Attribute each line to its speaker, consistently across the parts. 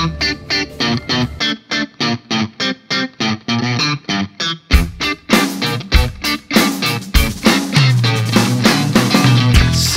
Speaker 1: Thank you.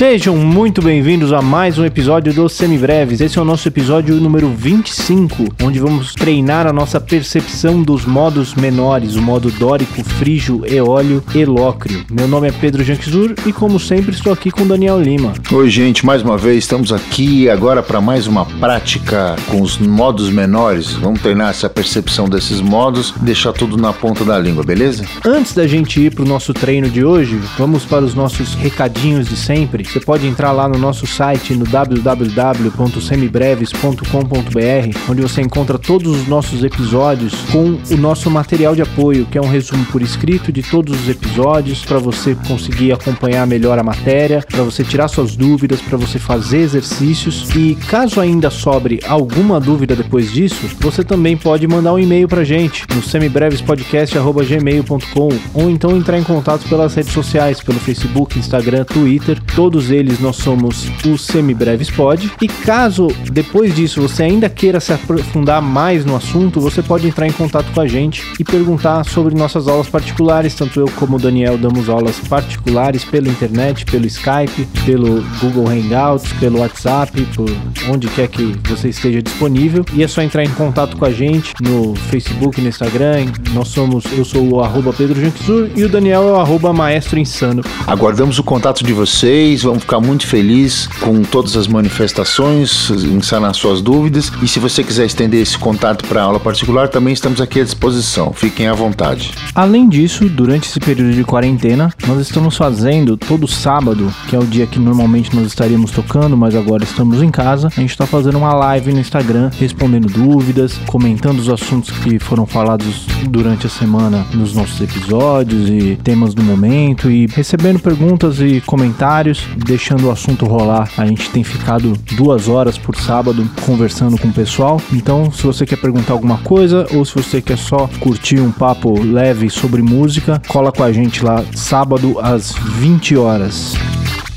Speaker 1: Sejam muito bem-vindos a mais um episódio do Semibreves. Esse é o nosso episódio número 25, onde vamos treinar a nossa percepção dos modos menores, o modo dórico, frígio, eólio e lócrio. Meu nome é Pedro Janquizur e, como sempre, estou aqui com Daniel Lima.
Speaker 2: Oi, gente, mais uma vez estamos aqui agora para mais uma prática com os modos menores. Vamos treinar essa percepção desses modos, deixar tudo na ponta da língua, beleza?
Speaker 1: Antes da gente ir para o nosso treino de hoje, vamos para os nossos recadinhos de sempre. Você pode entrar lá no nosso site no www.semibreves.com.br, onde você encontra todos os nossos episódios com o nosso material de apoio, que é um resumo por escrito de todos os episódios para você conseguir acompanhar melhor a matéria, para você tirar suas dúvidas, para você fazer exercícios. E caso ainda sobre alguma dúvida depois disso, você também pode mandar um e-mail para gente no semibrevespodcast@gmail.com ou então entrar em contato pelas redes sociais, pelo Facebook, Instagram, Twitter, todos todos eles nós somos o Semibreves Pod. E caso depois disso você ainda queira se aprofundar mais no assunto, você pode entrar em contato com a gente e perguntar sobre nossas aulas particulares. Tanto eu como o Daniel damos aulas particulares pela internet, pelo Skype, pelo Google Hangouts, pelo WhatsApp, por onde quer que você esteja disponível. E é só entrar em contato com a gente no Facebook, no Instagram. Nós somos, eu sou o arroba Pedro Janquizur e o Daniel é o arroba Maestro Insano.
Speaker 2: Aguardamos o contato de vocês vamos ficar muito felizes com todas as manifestações, em sanar suas dúvidas. E se você quiser estender esse contato para aula particular, também estamos aqui à disposição. Fiquem à vontade.
Speaker 1: Além disso, durante esse período de quarentena, nós estamos fazendo todo sábado, que é o dia que normalmente nós estaríamos tocando, mas agora estamos em casa. A gente está fazendo uma live no Instagram, respondendo dúvidas, comentando os assuntos que foram falados durante a semana nos nossos episódios e temas do momento e recebendo perguntas e comentários deixando o assunto rolar. A gente tem ficado duas horas por sábado conversando com o pessoal. Então, se você quer perguntar alguma coisa ou se você quer só curtir um papo leve sobre música, cola com a gente lá sábado às 20 horas.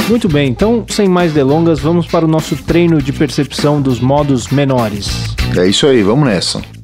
Speaker 1: Muito bem, então sem mais delongas, vamos para o nosso treino de percepção dos modos menores.
Speaker 2: É isso aí, vamos nessa.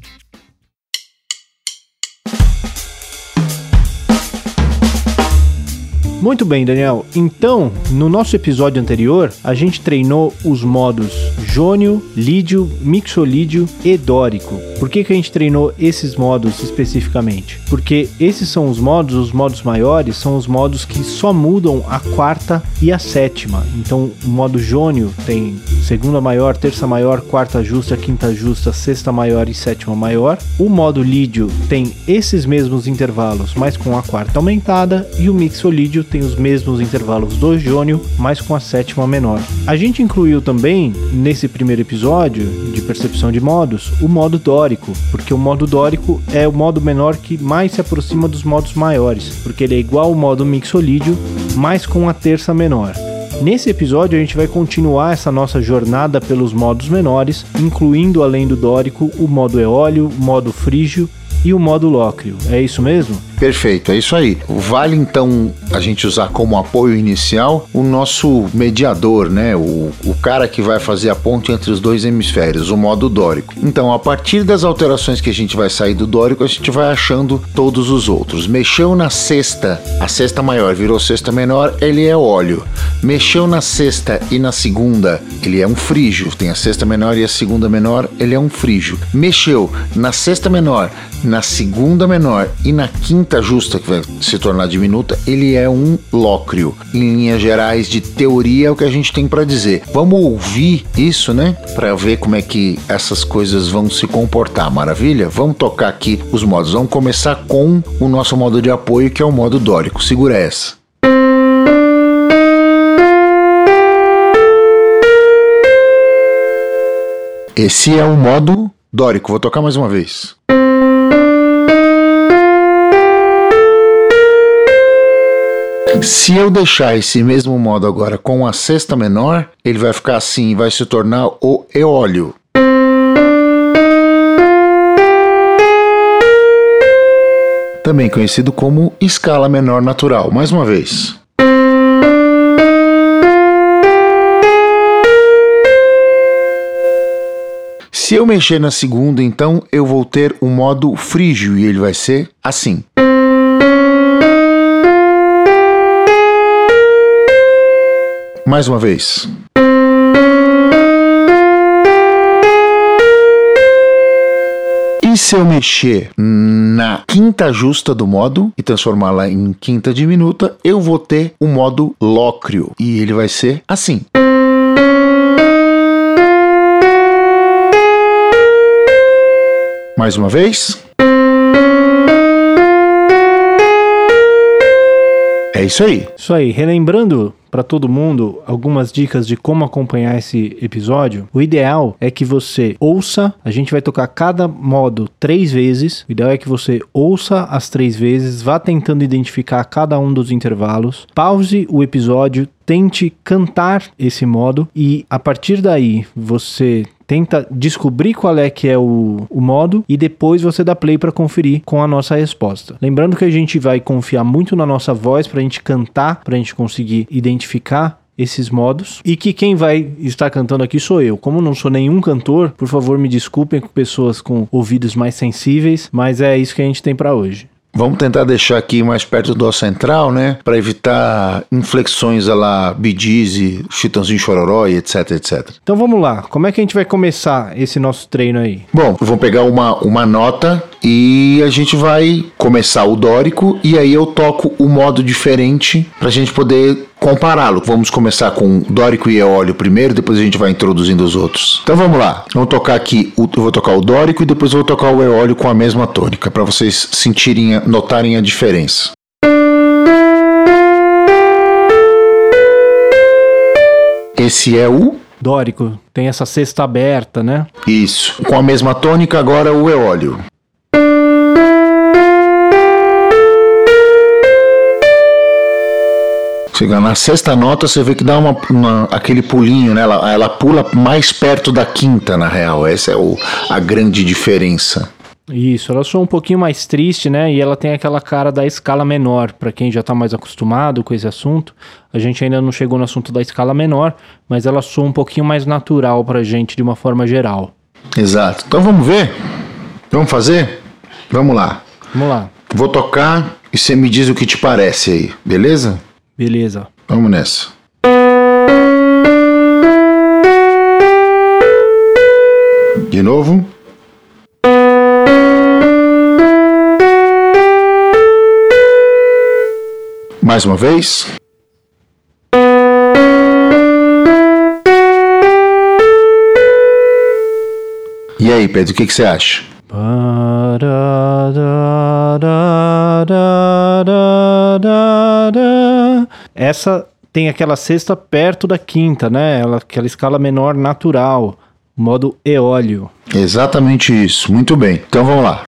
Speaker 1: Muito bem, Daniel. Então, no nosso episódio anterior, a gente treinou os modos jônio, lídio, mixolídio e dórico. Por que, que a gente treinou esses modos especificamente? Porque esses são os modos, os modos maiores, são os modos que só mudam a quarta e a sétima. Então, o modo jônio tem segunda maior, terça maior, quarta justa, quinta justa, sexta maior e sétima maior. O modo lídio tem esses mesmos intervalos, mas com a quarta aumentada. E o mixolídio tem os mesmos intervalos do jônio, mas com a sétima menor. A gente incluiu também, nesse primeiro episódio de percepção de modos, o modo dórico, porque o modo dórico é o modo menor que mais se aproxima dos modos maiores, porque ele é igual ao modo mixolídio, mas com a terça menor. Nesse episódio a gente vai continuar essa nossa jornada pelos modos menores, incluindo além do dórico o modo eólio, o modo frígio e o modo lócrio. É isso mesmo?
Speaker 2: Perfeito, é isso aí. Vale então a gente usar como apoio inicial o nosso mediador, né? O, o cara que vai fazer a ponte entre os dois hemisférios, o modo dórico. Então, a partir das alterações que a gente vai sair do dórico, a gente vai achando todos os outros. Mexeu na sexta, a sexta maior virou sexta menor, ele é óleo. Mexeu na sexta e na segunda, ele é um frígio. Tem a sexta menor e a segunda menor, ele é um frígio. Mexeu na sexta menor, na segunda menor e na quinta justa, que vai se tornar diminuta, ele é um lócrio. Em linhas gerais de teoria é o que a gente tem para dizer. Vamos ouvir isso, né? Para ver como é que essas coisas vão se comportar. Maravilha? Vamos tocar aqui os modos. Vamos começar com o nosso modo de apoio, que é o modo dórico. Segura essa. Esse é o modo dórico. Vou tocar mais uma vez. Se eu deixar esse mesmo modo agora com a sexta menor, ele vai ficar assim e vai se tornar o eólio. Também conhecido como escala menor natural. Mais uma vez. Se eu mexer na segunda, então eu vou ter o modo frígio e ele vai ser assim. Mais uma vez. E se eu mexer na quinta justa do modo e transformá-la em quinta diminuta, eu vou ter o modo lócrio e ele vai ser assim. Mais uma vez. É isso aí.
Speaker 1: Isso aí, relembrando para todo mundo algumas dicas de como acompanhar esse episódio. O ideal é que você ouça, a gente vai tocar cada modo três vezes. O ideal é que você ouça as três vezes, vá tentando identificar cada um dos intervalos, pause o episódio, tente cantar esse modo e a partir daí você tenta descobrir qual é que é o, o modo e depois você dá play para conferir com a nossa resposta. Lembrando que a gente vai confiar muito na nossa voz para a gente cantar, para a gente conseguir identificar esses modos e que quem vai estar cantando aqui sou eu. Como não sou nenhum cantor, por favor me desculpem com pessoas com ouvidos mais sensíveis, mas é isso que a gente tem para hoje.
Speaker 2: Vamos tentar deixar aqui mais perto do central, né? Para evitar inflexões a lá Bidize, Chitãozinho Chororó e etc, etc.
Speaker 1: Então vamos lá. Como é que a gente vai começar esse nosso treino aí?
Speaker 2: Bom, vou pegar uma, uma nota e a gente vai começar o dórico e aí eu toco o modo diferente para a gente poder compará-lo. Vamos começar com dórico e eólio primeiro, depois a gente vai introduzindo os outros. Então vamos lá. Vamos tocar aqui, eu vou tocar o dórico e depois eu vou tocar o eólio com a mesma tônica, para vocês sentirem, notarem a diferença. Esse é o
Speaker 1: Dórico, tem essa cesta aberta, né?
Speaker 2: Isso. Com a mesma tônica, agora o eólio. Chega na sexta nota, você vê que dá uma, uma aquele pulinho, né? Ela, ela pula mais perto da quinta, na real. Essa é o, a grande diferença.
Speaker 1: Isso, ela soa um pouquinho mais triste, né? E ela tem aquela cara da escala menor, para quem já tá mais acostumado com esse assunto. A gente ainda não chegou no assunto da escala menor, mas ela soa um pouquinho mais natural pra gente de uma forma geral.
Speaker 2: Exato. Então vamos ver? Vamos fazer? Vamos lá.
Speaker 1: Vamos lá.
Speaker 2: Vou tocar e você me diz o que te parece aí, beleza?
Speaker 1: Beleza.
Speaker 2: Vamos nessa. De novo. Mais uma vez. E aí, Pedro, o que, que você acha?
Speaker 1: Essa tem aquela sexta perto da quinta, né? Ela, aquela escala menor natural, modo eólio.
Speaker 2: Exatamente isso. Muito bem. Então vamos lá.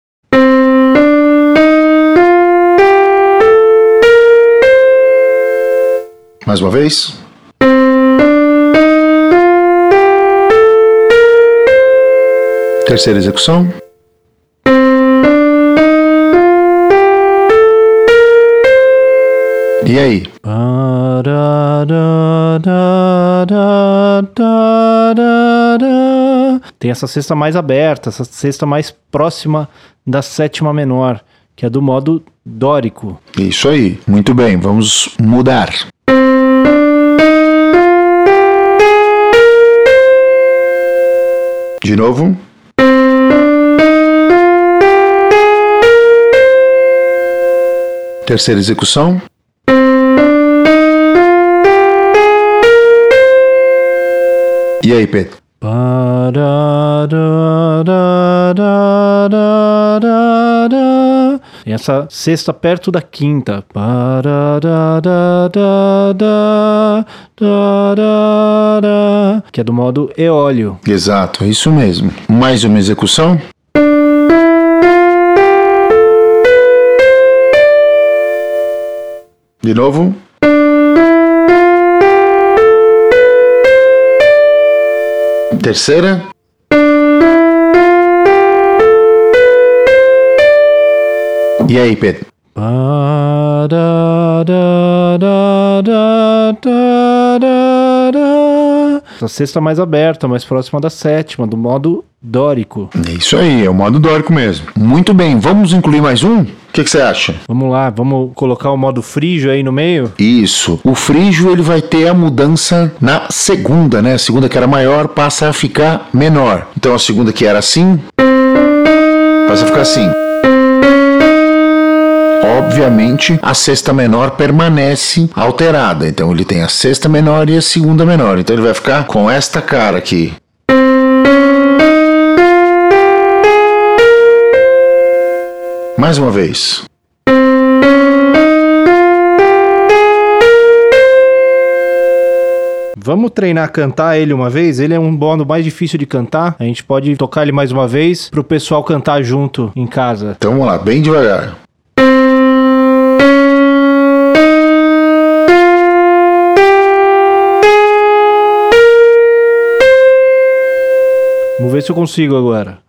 Speaker 2: Mais uma vez. Terceira execução. E aí?
Speaker 1: Tem essa cesta mais aberta, essa cesta mais próxima da sétima menor, que é do modo dórico.
Speaker 2: Isso aí. Muito bem. Vamos mudar. De novo. Terceira execução. E aí, Pedro?
Speaker 1: Tem essa sexta perto da quinta. Que é do modo eólio.
Speaker 2: Exato, é isso mesmo. Mais uma execução. De novo. Terceira. E aí, Pedro?
Speaker 1: A sexta mais aberta, mais próxima da sétima, do modo dórico.
Speaker 2: É isso aí, é o modo dórico mesmo. Muito bem, vamos incluir mais um? O que que você acha?
Speaker 1: Vamos lá, vamos colocar o modo frígio aí no meio?
Speaker 2: Isso. O frígio ele vai ter a mudança na segunda, né? A segunda que era maior passa a ficar menor. Então a segunda que era assim passa a ficar assim. Obviamente, a sexta menor permanece alterada. Então ele tem a sexta menor e a segunda menor. Então ele vai ficar com esta cara aqui. Mais uma vez.
Speaker 1: Vamos treinar a cantar ele uma vez? Ele é um modo mais difícil de cantar. A gente pode tocar ele mais uma vez pro pessoal cantar junto em casa.
Speaker 2: Então vamos lá, bem devagar.
Speaker 1: Vamos ver se eu consigo agora.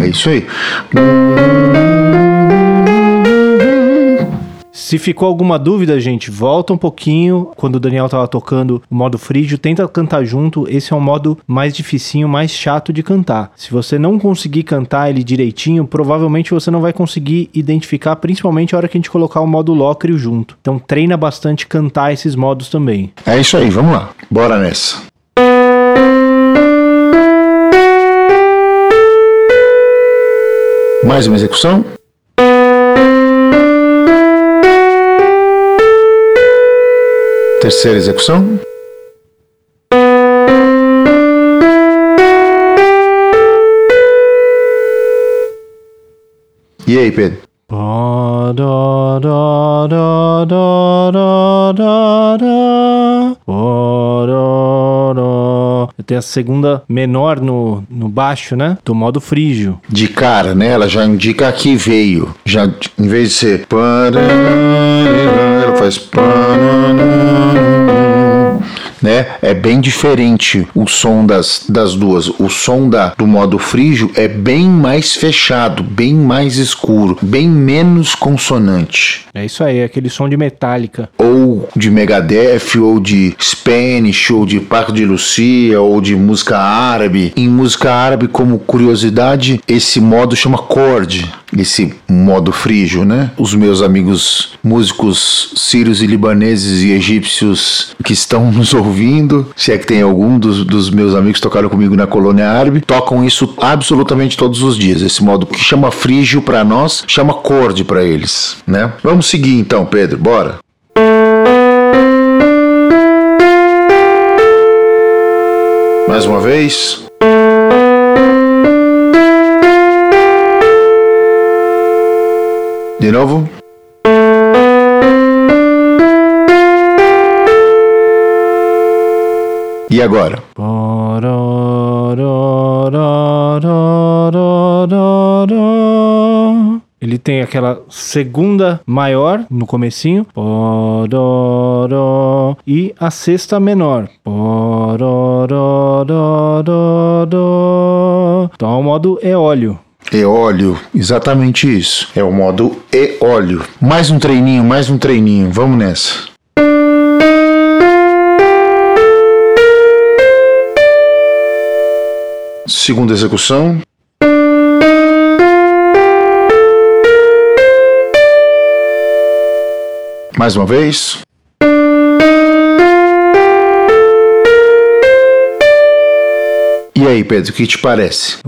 Speaker 2: É isso aí.
Speaker 1: Se ficou alguma dúvida, gente, volta um pouquinho. Quando o Daniel tava tocando o modo frígio, tenta cantar junto. Esse é um modo mais dificinho, mais chato de cantar. Se você não conseguir cantar ele direitinho, provavelmente você não vai conseguir identificar, principalmente a hora que a gente colocar o modo lócrio junto. Então treina bastante cantar esses modos também.
Speaker 2: É isso aí, vamos lá. Bora nessa. Mais uma execução. Terceira execução. E aí, Pedro?
Speaker 1: Tenho a segunda menor no, no baixo, né? Do modo frígio.
Speaker 2: De cara, né? Ela já indica que veio. Já, em vez de ser. Ela faz. Né? É bem diferente o som das, das duas. O som da, do modo frígio é bem mais fechado, bem mais escuro, bem menos consonante.
Speaker 1: É isso aí, é aquele som de metálica.
Speaker 2: Ou de Megadeth, ou de Spanish, ou de Paco de Lucia, ou de música árabe. Em música árabe, como curiosidade, esse modo chama chord, esse modo frígio, né? Os meus amigos músicos sírios e libaneses e egípcios que estão nos ouvindo, se é que tem algum dos, dos meus amigos que tocaram comigo na colônia árabe, tocam isso absolutamente todos os dias. Esse modo que chama frígio para nós, chama chord para eles, né? Vamos seguir então, Pedro, bora. Mais uma vez. De novo. E agora?
Speaker 1: Ele tem aquela segunda maior no comecinho, e a sexta menor. Então é o modo eólio.
Speaker 2: Eólio, exatamente isso. É o modo eólio. Mais um treininho, mais um treininho. Vamos nessa. Segunda execução. Mais uma vez. E aí, Pedro, o que te parece?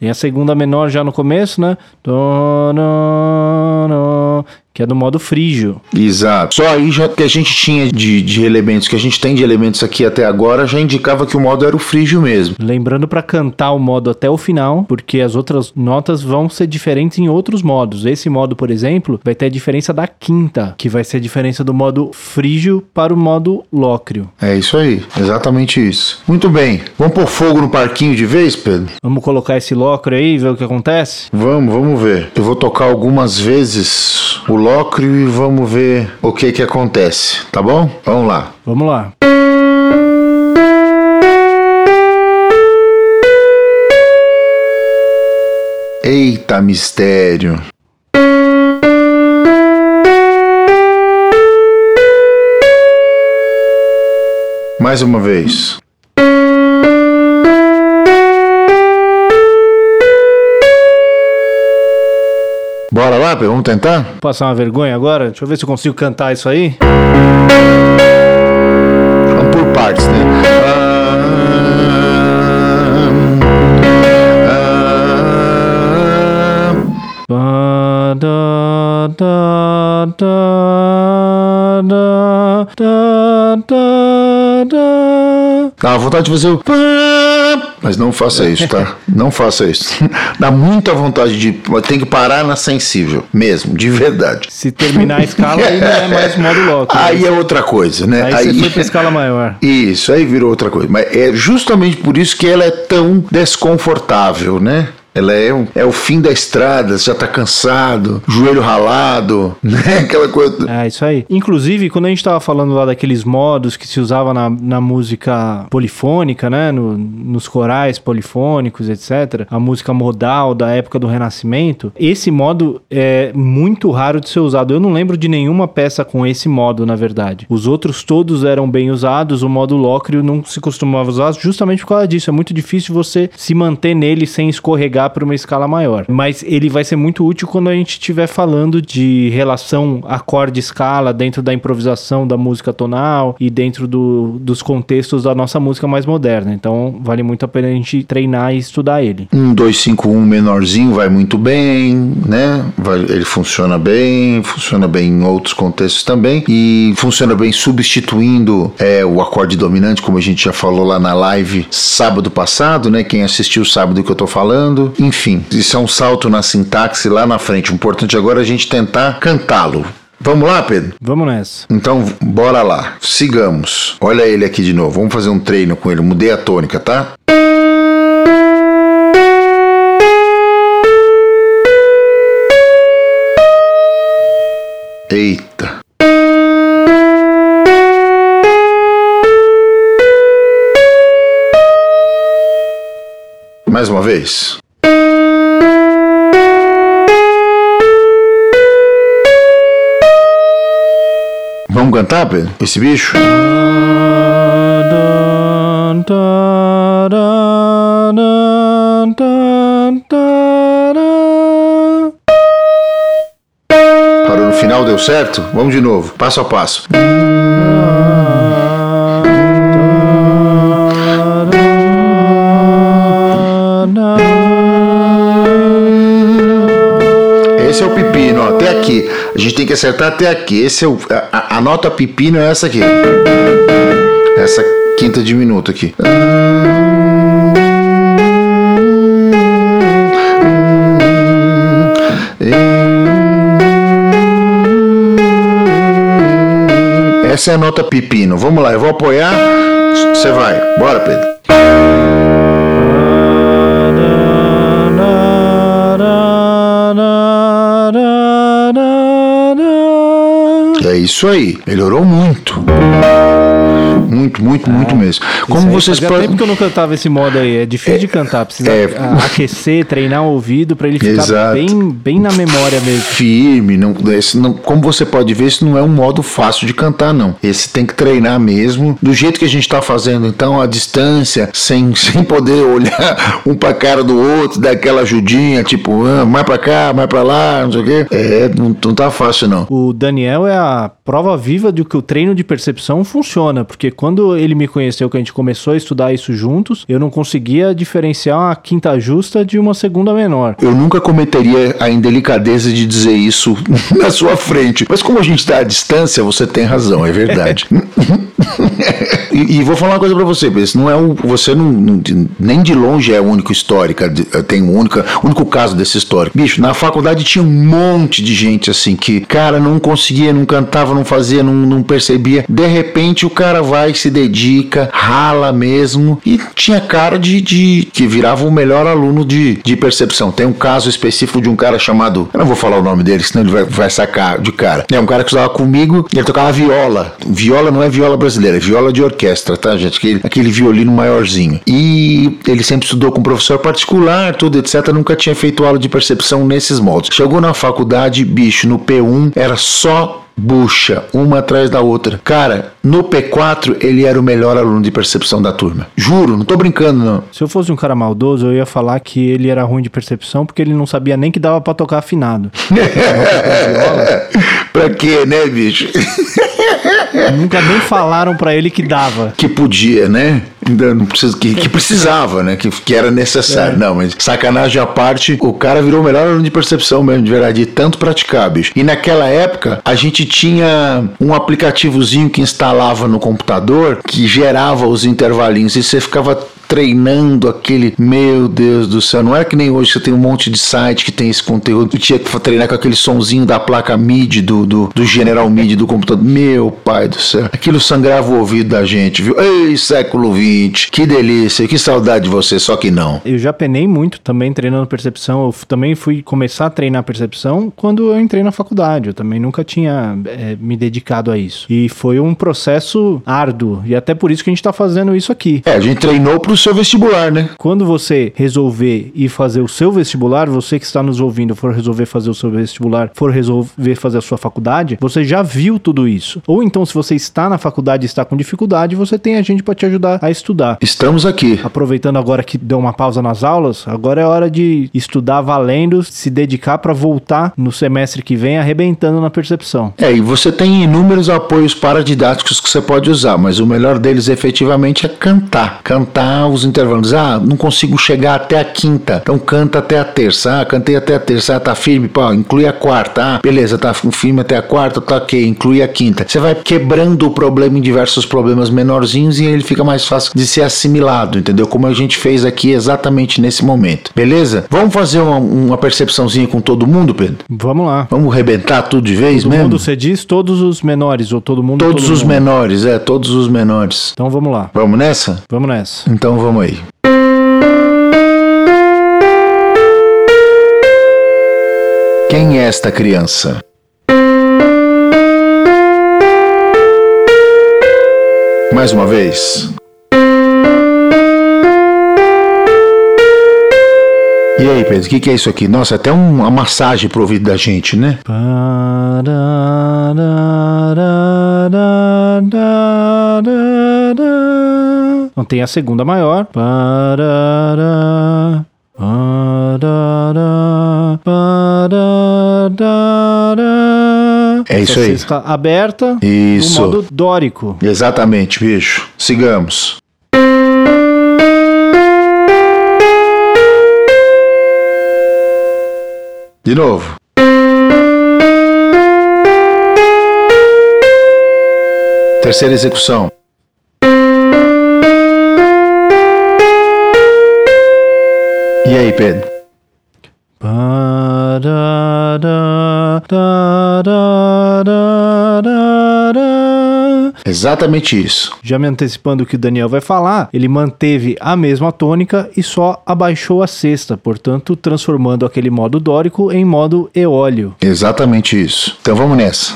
Speaker 1: Tem a segunda menor já no começo, né? Que é do modo frígio.
Speaker 2: Exato. Só aí já que a gente tinha de, de elementos, que a gente tem de elementos aqui até agora, já indicava que o modo era o frígio mesmo.
Speaker 1: Lembrando para cantar o modo até o final, porque as outras notas vão ser diferentes em outros modos. Esse modo, por exemplo, vai ter a diferença da quinta, que vai ser a diferença do modo frígio para o modo lócrio.
Speaker 2: É isso aí, exatamente isso. Muito bem. Vamos pôr fogo no parquinho de vez, Pedro?
Speaker 1: Vamos colocar esse lócrio aí e ver o que acontece?
Speaker 2: Vamos, vamos ver. Eu vou tocar algumas vezes o locro e vamos ver o que que acontece, tá bom? Vamos lá.
Speaker 1: Vamos lá.
Speaker 2: Eita mistério! Mais uma vez. Bora lá, vamos tentar?
Speaker 1: Passar uma vergonha agora? Deixa eu ver se eu consigo cantar isso aí.
Speaker 2: Vamos por partes, né?
Speaker 1: Da, da, da, da, da, da, da.
Speaker 2: Dá vontade de fazer o. Mas não faça isso, tá? Não faça isso. Dá muita vontade de. Tem que parar na sensível, mesmo, de verdade.
Speaker 1: Se terminar a escala, aí não é mais modo louco.
Speaker 2: Aí é outra coisa, né?
Speaker 1: Aí, você foi pra escala maior.
Speaker 2: Isso, aí virou outra coisa. Mas é justamente por isso que ela é tão desconfortável, né? Ela é, um, é o fim da estrada, você já tá cansado, joelho ralado, né? Aquela coisa.
Speaker 1: É, isso aí. Inclusive, quando a gente tava falando lá daqueles modos que se usava na, na música polifônica, né? No, nos corais polifônicos, etc. A música modal da época do Renascimento. Esse modo é muito raro de ser usado. Eu não lembro de nenhuma peça com esse modo, na verdade. Os outros todos eram bem usados, o modo lócrio não se costumava usar justamente por causa disso. É muito difícil você se manter nele sem escorregar para uma escala maior. Mas ele vai ser muito útil quando a gente estiver falando de relação acorde-escala dentro da improvisação da música tonal e dentro do, dos contextos da nossa música mais moderna. Então vale muito a pena a gente treinar e estudar ele.
Speaker 2: Um 251 menorzinho vai muito bem, né? Vai, ele funciona bem, funciona bem em outros contextos também e funciona bem substituindo é, o acorde dominante, como a gente já falou lá na live sábado passado, né? Quem assistiu sabe do que eu tô falando. Enfim, isso é um salto na sintaxe lá na frente. O importante agora é a gente tentar cantá-lo. Vamos lá, Pedro?
Speaker 1: Vamos nessa.
Speaker 2: Então, bora lá. Sigamos. Olha ele aqui de novo. Vamos fazer um treino com ele. Mudei a tônica, tá? Eita. Mais uma vez. Vamos cantar, Pedro? Esse bicho? Parou no final, deu certo? Vamos de novo, passo a passo. Esse é o pepino, até aqui. A gente tem que acertar até aqui. Esse é o, a, a nota pepino é essa aqui. Essa quinta diminuta aqui. Essa é a nota pepino. Vamos lá, eu vou apoiar. Você vai. Bora, Pedro. É isso aí. Melhorou muito. Muito, muito, muito mesmo. Como vocês podem.
Speaker 1: tempo que eu não cantava esse modo aí. É difícil de cantar. Precisa
Speaker 2: é.
Speaker 1: aquecer, treinar o ouvido pra ele ficar
Speaker 2: Exato.
Speaker 1: bem, bem na memória mesmo.
Speaker 2: firme, não, esse não, como você pode ver, isso não é um modo fácil de cantar, não. Esse tem que treinar mesmo, do jeito que a gente tá fazendo, então, a distância, sem, sem poder olhar um pra cara do outro, dar aquela ajudinha, tipo, ah, mais pra cá, mais pra lá, não sei o quê. É, não, não tá fácil, não.
Speaker 1: O Daniel é a prova viva de que o treino de percepção funciona, porque quando ele me conheceu, que a gente começou a estudar isso juntos, eu não conseguia diferenciar uma quinta justa de uma segunda menor.
Speaker 2: Eu nunca cometeria a indelicadeza de dizer isso na sua frente. Mas como a gente está à distância, você tem razão, é verdade. e, e vou falar uma coisa pra você, esse não é o, você não, não- nem de longe é o único histórico, tem o único, único caso desse histórico. Bicho, na faculdade tinha um monte de gente assim que, cara, não conseguia, não cantava, não fazia, não, não percebia. De repente o cara cara vai, se dedica, rala mesmo e tinha cara de, de que virava o melhor aluno de, de percepção. Tem um caso específico de um cara chamado, eu não vou falar o nome dele, senão ele vai, vai sacar de cara. É um cara que estudava comigo, ele tocava viola. Viola não é viola brasileira, é viola de orquestra, tá, gente? Aquele, aquele violino maiorzinho. E ele sempre estudou com professor particular, tudo, etc. Nunca tinha feito aula de percepção nesses moldes. Chegou na faculdade, bicho, no P1 era só bucha, uma atrás da outra. Cara, no P4 ele era o melhor aluno de percepção da turma. Juro, não tô brincando não.
Speaker 1: Se eu fosse um cara maldoso, eu ia falar que ele era ruim de percepção porque ele não sabia nem que dava para tocar afinado.
Speaker 2: pra quê, né, bicho?
Speaker 1: Nunca nem falaram para ele que dava.
Speaker 2: Que podia, né? Não precisa, que, que precisava, né? Que, que era necessário. É. Não, mas sacanagem à parte, o cara virou o melhor aluno de percepção mesmo, de verdade, de tanto praticar, bicho. E naquela época, a gente tinha um aplicativozinho que instalava no computador que gerava os intervalinhos e você ficava treinando aquele. Meu Deus do céu, não é que nem hoje você tem um monte de site que tem esse conteúdo. Tu tinha que treinar com aquele sonzinho da placa MIDI, do, do, do General MIDI do computador. Meu pai do céu, aquilo sangrava o ouvido da gente, viu? Ei, século XX, que delícia, que saudade de você, só que não.
Speaker 1: Eu já penei muito também treinando percepção. Eu também fui começar a treinar percepção quando eu entrei na faculdade. Eu também nunca tinha é, me dedicado a isso. E foi um processo árduo. E até por isso que a gente tá fazendo isso aqui.
Speaker 2: É, a gente treinou pro o seu vestibular, né?
Speaker 1: Quando você resolver ir fazer o seu vestibular, você que está nos ouvindo for resolver fazer o seu vestibular, for resolver fazer a sua faculdade, você já viu tudo isso. Ou então, se você está na faculdade e está com dificuldade, você tem a gente para te ajudar a estudar.
Speaker 2: Estamos aqui.
Speaker 1: Aproveitando agora que deu uma pausa nas aulas, agora é hora de estudar valendo, se dedicar para voltar no semestre que vem arrebentando na percepção.
Speaker 2: É, e você tem inúmeros apoios paradidáticos que você pode usar, mas o melhor deles efetivamente é cantar. Cantar os intervalos. Ah, não consigo chegar até a quinta, então canta até a terça. Ah, cantei até a terça, ah, tá firme, pô, inclui a quarta. Ah, beleza, tá firme até a quarta, tá ok, inclui a quinta. Você vai quebrando o problema em diversos problemas menorzinhos e ele fica mais fácil de ser assimilado, entendeu? Como a gente fez aqui exatamente nesse momento. Beleza? Vamos fazer uma, uma percepçãozinha com todo mundo, Pedro?
Speaker 1: Vamos lá.
Speaker 2: Vamos rebentar tudo de vez
Speaker 1: todo
Speaker 2: mesmo?
Speaker 1: Mundo, você diz todos os menores, ou todo mundo?
Speaker 2: Todos
Speaker 1: todo
Speaker 2: os
Speaker 1: mundo.
Speaker 2: menores, é, todos os menores.
Speaker 1: Então vamos lá.
Speaker 2: Vamos nessa?
Speaker 1: Vamos nessa.
Speaker 2: Então então vamos aí. Quem é esta criança? Mais uma vez. E aí, Pedro, o que, que, é isso aqui? Nossa, até uma massagem pro ouvido da gente, né?
Speaker 1: Não tem a segunda maior. Parará, parará, parará.
Speaker 2: É isso aí.
Speaker 1: Aberta
Speaker 2: isso.
Speaker 1: no modo dórico.
Speaker 2: Exatamente, bicho. Sigamos. De novo. Terceira execução. E aí, Pedro? Exatamente isso.
Speaker 1: Já me antecipando o que o Daniel vai falar, ele manteve a mesma tônica e só abaixou a sexta, portanto, transformando aquele modo dórico em modo eólio.
Speaker 2: Exatamente isso. Então vamos nessa.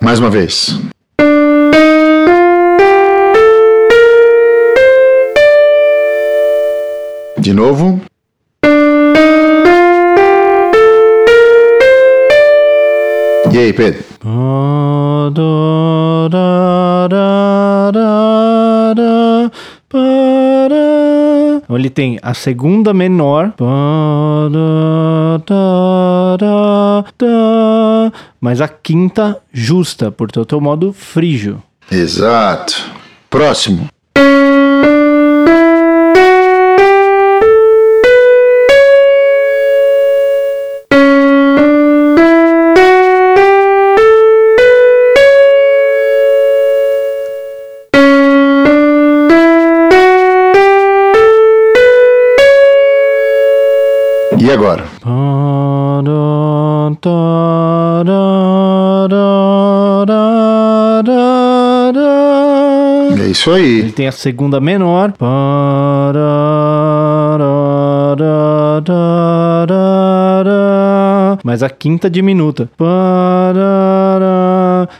Speaker 2: Mais uma vez. De novo. E aí, Pedro?
Speaker 1: Então ele tem a segunda menor, mas a quinta justa, portanto é o modo frígio.
Speaker 2: Exato. Próximo. E agora? É isso aí.
Speaker 1: Ele tem a segunda menor. Mas a quinta diminuta.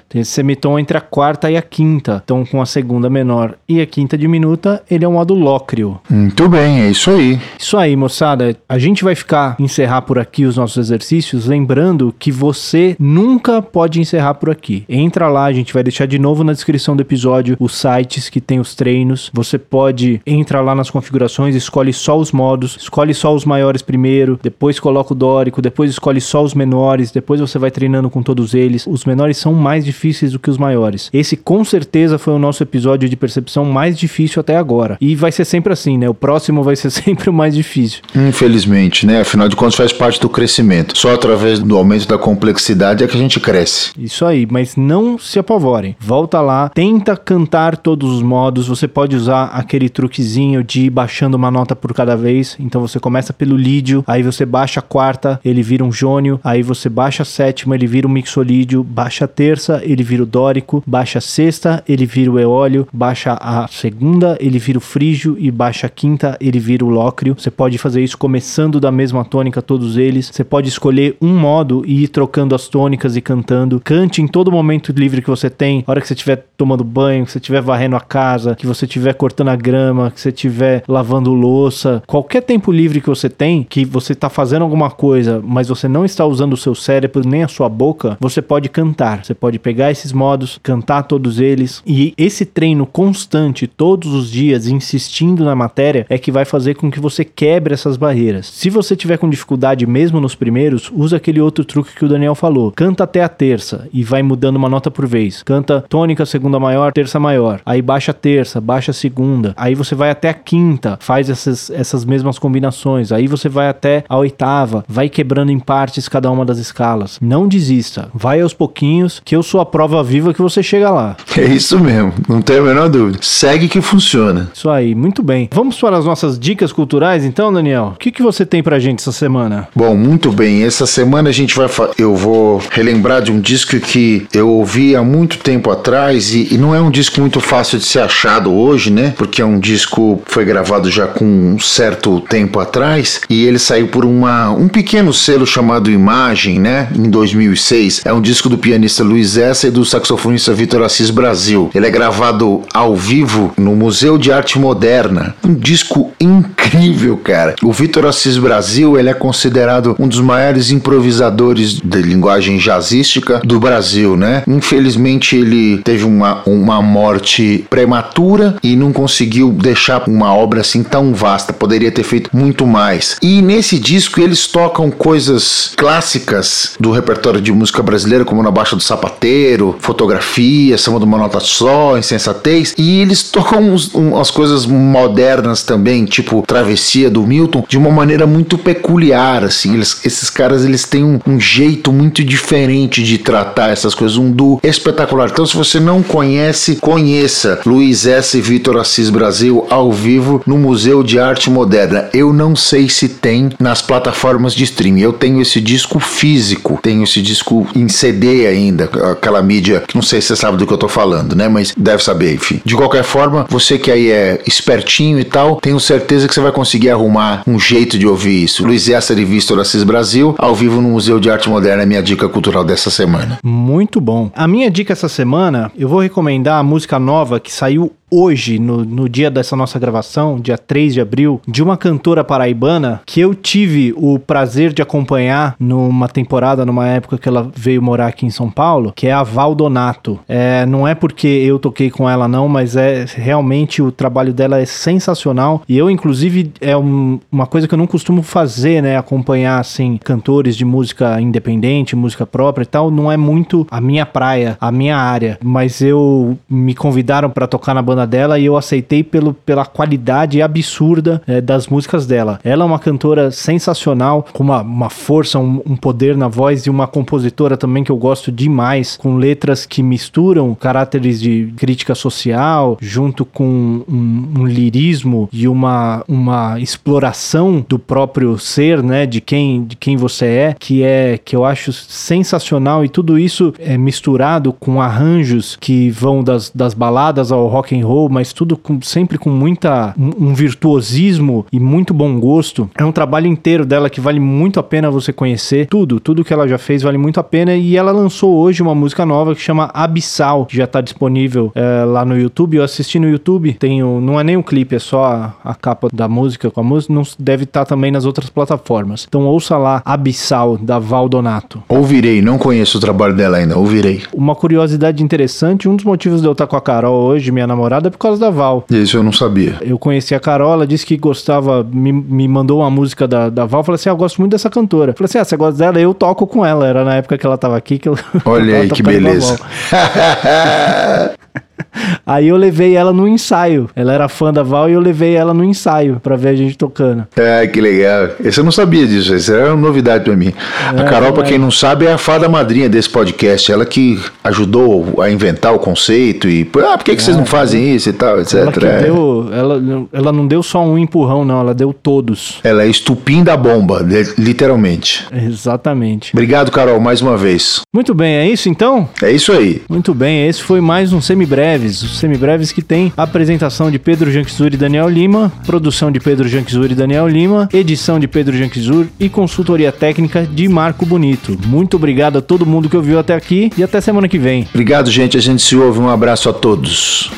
Speaker 1: Tem esse semitom entre a quarta e a quinta. Então, com a segunda menor e a quinta diminuta, ele é um modo lócreo.
Speaker 2: Muito bem, é isso aí.
Speaker 1: Isso aí, moçada. A gente vai ficar encerrar por aqui os nossos exercícios, lembrando que você nunca pode encerrar por aqui. Entra lá, a gente vai deixar de novo na descrição do episódio os sites que tem os treinos. Você pode entrar lá nas configurações, escolhe só os modos, escolhe só os maiores primeiro, depois coloca o dórico, depois escolhe só os menores, depois você vai treinando com todos eles. Os menores são mais difíceis do que os maiores. Esse com certeza foi o nosso episódio de percepção mais difícil até agora. E vai ser sempre assim, né? O próximo vai ser sempre o mais difícil.
Speaker 2: Infelizmente, né? Afinal de contas faz parte do crescimento. Só através do aumento da complexidade é que a gente cresce.
Speaker 1: Isso aí, mas não se apavorem. Volta lá, tenta cantar todos os modos. Você pode usar aquele truquezinho de ir baixando uma nota por cada vez. Então você começa pelo lídio, aí você baixa a quarta, ele vira um jônio, aí você baixa a sétima, ele vira um mixolídio, baixa a terça, ele vira o dórico, baixa a sexta, ele vira o eólio, baixa a segunda, ele vira o frígio e baixa a quinta, ele vira o lócrio. Você pode fazer isso começando da mesma tônica todos eles. Você pode escolher um modo e ir trocando as tônicas e cantando. Cante em todo momento livre que você tem. Hora que você estiver tomando banho, que você estiver varrendo a casa, que você estiver cortando a grama, que você estiver lavando louça, qualquer tempo livre que você tem, que você está fazendo alguma coisa, mas você não está usando o seu cérebro nem a sua boca, você pode cantar. Você pode pegar esses modos, cantar todos eles. E esse treino constante, todos os dias, insistindo na matéria, é que vai fazer com que você quebre essas barreiras. Se você tiver com dificuldade mesmo nos primeiros, usa aquele outro truque que o Daniel falou. Canta até a terça e vai mudando uma nota por vez. Canta tônica, segunda maior, terça maior. Aí baixa a terça, baixa a segunda. Aí você vai até a quinta, faz essas, essas mesmas combinações. Aí você vai até a oitava, vai quebrando em partes cada uma das escalas. Não desista. Vai aos pouquinhos, que eu sou a prova viva que você chega lá.
Speaker 2: É isso mesmo, não tenho a menor dúvida. Segue que funciona.
Speaker 1: Isso aí, muito bem. Vamos para as nossas dicas culturais então, Daniel? O que, que você tem pra gente essa semana?
Speaker 2: Bom, muito bem. Essa semana a gente vai. Eu vou relembrar de um disco que eu ouvi há muito tempo atrás e, e não é um disco muito fácil de ser achado hoje, né? Porque é um disco que foi gravado já com um certo tempo atrás e ele saiu por uma, um pequeno selo chamado Imagem, né? Em 2006. É um disco do pianista Luiz Essa e do saxofonista Vitor Assis Brasil. Ele é gravado ao vivo no Museu de Arte Moderna. Um disco incrível, cara. O Vitor Assis Brasil, ele é considerado um dos maiores improvisadores de linguagem jazzística do Brasil, né? Infelizmente ele teve uma, uma morte prematura e não conseguiu deixar uma obra assim tão vasta. Poderia ter feito muito mais. E nesse disco eles tocam coisas clássicas do repertório de música brasileira, como Na Baixa do Sapateiro, Fotografia, Samba de uma Nota Só, Insensatez. E eles tocam uns, umas coisas modernas também, tipo Travessia do Milton, de uma maneira muito peculiar, assim. Eles- esses caras, eles têm um, um jeito muito diferente de tratar essas coisas, um duo espetacular. Então, se você não conhece, conheça Luiz S. Vitor Assis Brasil ao vivo no Museu de Arte Moderna. Eu não sei se tem nas plataformas de streaming. Eu tenho esse disco físico, tenho esse disco em CD ainda, aquela mídia não sei se você sabe do que eu tô falando, né? Mas deve saber, enfim. De qualquer forma, você que aí é espertinho e tal, tenho certeza que você vai conseguir arrumar um jeito de ouvir isso. Luiz Essa e Vitor Assis Brasil, ao vivo no Museu de Arte Moderna, é minha dica cultural dessa semana.
Speaker 1: Muito bom. A minha dica essa semana, eu vou recomendar a música nova que saiu hoje, no, no dia dessa nossa gravação, dia 3 de abril, de uma cantora paraibana que eu tive o prazer de acompanhar numa temporada, numa época que ela veio morar aqui em São Paulo, que é a Val Donato. É, não é porque eu toquei com ela, não, mas é realmente o trabalho dela é sensacional. E eu, inclusive, é um- uma coisa que eu não costumo fazer, né? Acompanhar, assim, cantores de música independente, música própria e tal, não é muito a minha praia, a minha área. Mas eu me convidaram pra tocar na banda dela e eu aceitei pelo, pela qualidade absurda é, das músicas dela. Ela é uma cantora sensacional, com uma, uma força, um, um, poder na voz e uma compositora também que eu gosto demais, com letras que misturam caráteres de crítica social junto com um, um lirismo e uma, uma exploração do próprio ser, né, de quem, de quem você é, que é que eu acho sensacional e tudo isso é misturado com arranjos que vão das, das baladas ao rock and roll, mas tudo com, sempre com muita um, um virtuosismo e muito bom gosto. É um trabalho inteiro dela que vale muito a pena você conhecer. Tudo, tudo que ela já fez vale muito a pena e ela lançou hoje uma música nova que chama Abissal, que já está disponível é, lá no YouTube. Eu assisti no YouTube, tem o, não é nem um clipe, é só a, a capa da música com a música, não deve estar tá também nas outras plataformas. Então ouça lá Abissal da Val Donato.
Speaker 2: Ouvirei, não conheço o trabalho dela ainda, ouvirei.
Speaker 1: Uma curiosidade interessante, um dos motivos de eu estar com a Carol hoje, minha namorada, é por causa da Val.
Speaker 2: Isso eu não sabia.
Speaker 1: Eu conheci a Carol, ela disse que gostava, me, me mandou uma música da, da Val, falei assim, ah, eu gosto muito dessa cantora. Falei assim, ah, você gosta dela? Eu toco com ela, era na época que ela tava aqui que eu...
Speaker 2: Olha aí, que beleza.
Speaker 1: Aí eu levei ela no ensaio. Ela era fã da Val e eu levei ela no ensaio para ver a gente tocando.
Speaker 2: Ah, que legal. Esse eu não sabia disso. Isso era uma novidade para mim. É, a Carol, para quem não sabe, é a fada madrinha desse podcast. Ela que ajudou a inventar o conceito e ah, por que, que é, vocês não fazem isso e tal, etc.
Speaker 1: Ela, deu, ela, ela não deu só um empurrão, não. Ela deu todos.
Speaker 2: Ela é estupim da bomba, literalmente.
Speaker 1: Exatamente.
Speaker 2: Obrigado, Carol, mais uma vez.
Speaker 1: Muito bem, é isso então?
Speaker 2: É isso aí.
Speaker 1: Muito bem, esse foi mais um semi-breve Semibreves, os Semibreves que tem apresentação de Pedro Janquizur e Daniel Lima, produção de Pedro Janquizur e Daniel Lima, edição de Pedro Janquizur e consultoria técnica de Marco Bonito. Muito obrigado a todo mundo que ouviu até aqui e até semana que vem.
Speaker 2: Obrigado, gente. A gente se ouve. Um abraço a todos.